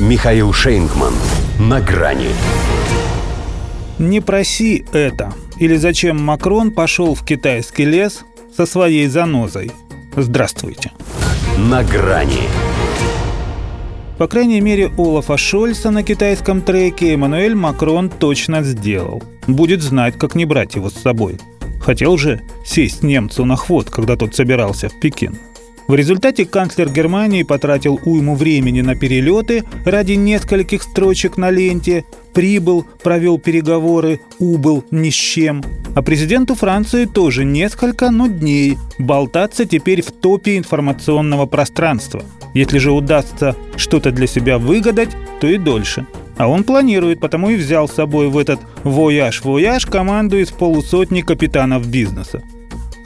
Михаил Шейнгман. На грани. Не проси это. Или зачем Макрон пошел в китайский лес со своей занозой? Здравствуйте. На грани. По крайней мере, Олафа Шольца на китайском треке Эммануэль Макрон точно сделал. Будет знать, как не брать его с собой. Хотел же сесть немцу на хвост, когда тот собирался в Пекин. В результате канцлер Германии потратил уйму времени на перелеты ради нескольких строчек на ленте, прибыл, провел переговоры, убыл ни с чем. А президенту Франции тоже несколько, но дней болтаться теперь в топе информационного пространства – если же удастся что-то для себя выгадать, то и дольше. А он планирует, потому и взял с собой в этот «вояж-вояж» команду из полусотни капитанов бизнеса.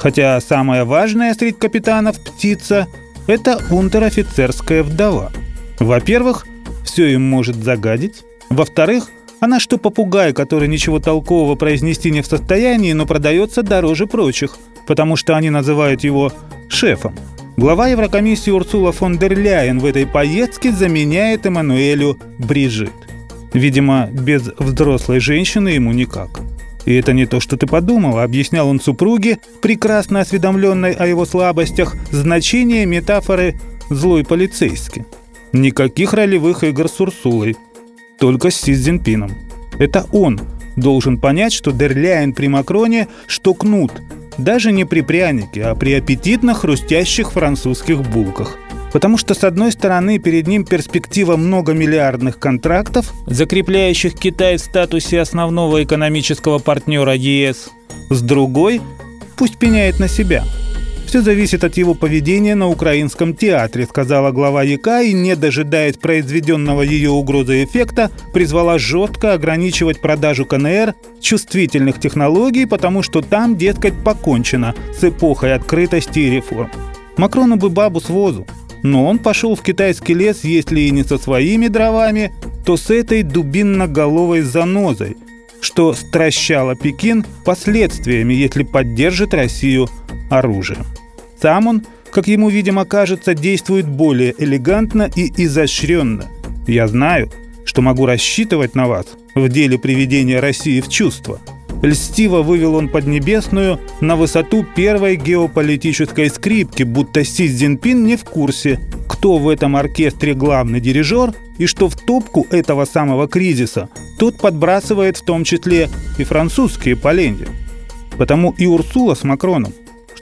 Хотя самая важная среди капитанов птица – это унтер-офицерская вдова. Во-первых, все им может загадить. Во-вторых, она что попугай, который ничего толкового произнести не в состоянии, но продается дороже прочих, потому что они называют его шефом – Глава Еврокомиссии Урсула фон дер Ляйен в этой поездке заменяет Эммануэлю Брижит. Видимо, без взрослой женщины ему никак. И это не то, что ты подумала, объяснял он супруге, прекрасно осведомленной о его слабостях, значение метафоры «злой полицейский». Никаких ролевых игр с Урсулой, только с Си Цзиньпином. Это он должен понять, что Дерляйн при Макроне, что Кнут – даже не при прянике, а при аппетитно хрустящих французских булках. Потому что, с одной стороны, перед ним перспектива многомиллиардных контрактов, закрепляющих Китай в статусе основного экономического партнера ЕС. С другой, пусть пеняет на себя – все зависит от его поведения на украинском театре, сказала глава ЯК и, не дожидаясь произведенного ее угрозы эффекта, призвала жестко ограничивать продажу КНР чувствительных технологий, потому что там, дескать, покончено с эпохой открытости и реформ. Макрону бы бабу с возу, но он пошел в китайский лес, если и не со своими дровами, то с этой дубинноголовой занозой, что стращало Пекин последствиями, если поддержит Россию оружием. Сам он, как ему, видимо, кажется, действует более элегантно и изощренно. Я знаю, что могу рассчитывать на вас в деле приведения России в чувство. Льстиво вывел он Поднебесную на высоту первой геополитической скрипки, будто Си Цзиньпин не в курсе, кто в этом оркестре главный дирижер и что в топку этого самого кризиса тот подбрасывает в том числе и французские поленья. Потому и Урсула с Макроном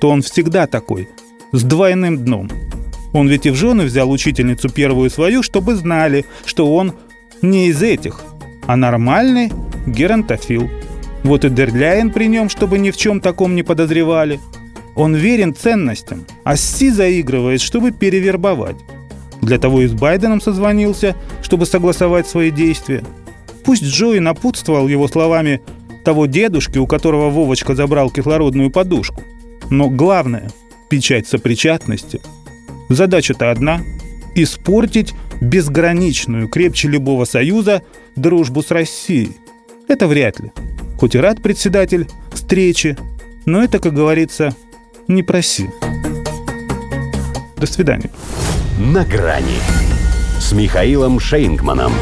что он всегда такой, с двойным дном. Он ведь и в жены взял учительницу первую свою, чтобы знали, что он не из этих, а нормальный геронтофил. Вот и Дерляйн при нем, чтобы ни в чем таком не подозревали. Он верен ценностям, а Си заигрывает, чтобы перевербовать. Для того и с Байденом созвонился, чтобы согласовать свои действия. Пусть Джои напутствовал его словами того дедушки, у которого Вовочка забрал кислородную подушку. Но главное – печать сопричастности. Задача-то одна – испортить безграничную, крепче любого союза, дружбу с Россией. Это вряд ли. Хоть и рад председатель встречи, но это, как говорится, не проси. До свидания. На грани с Михаилом Шейнгманом.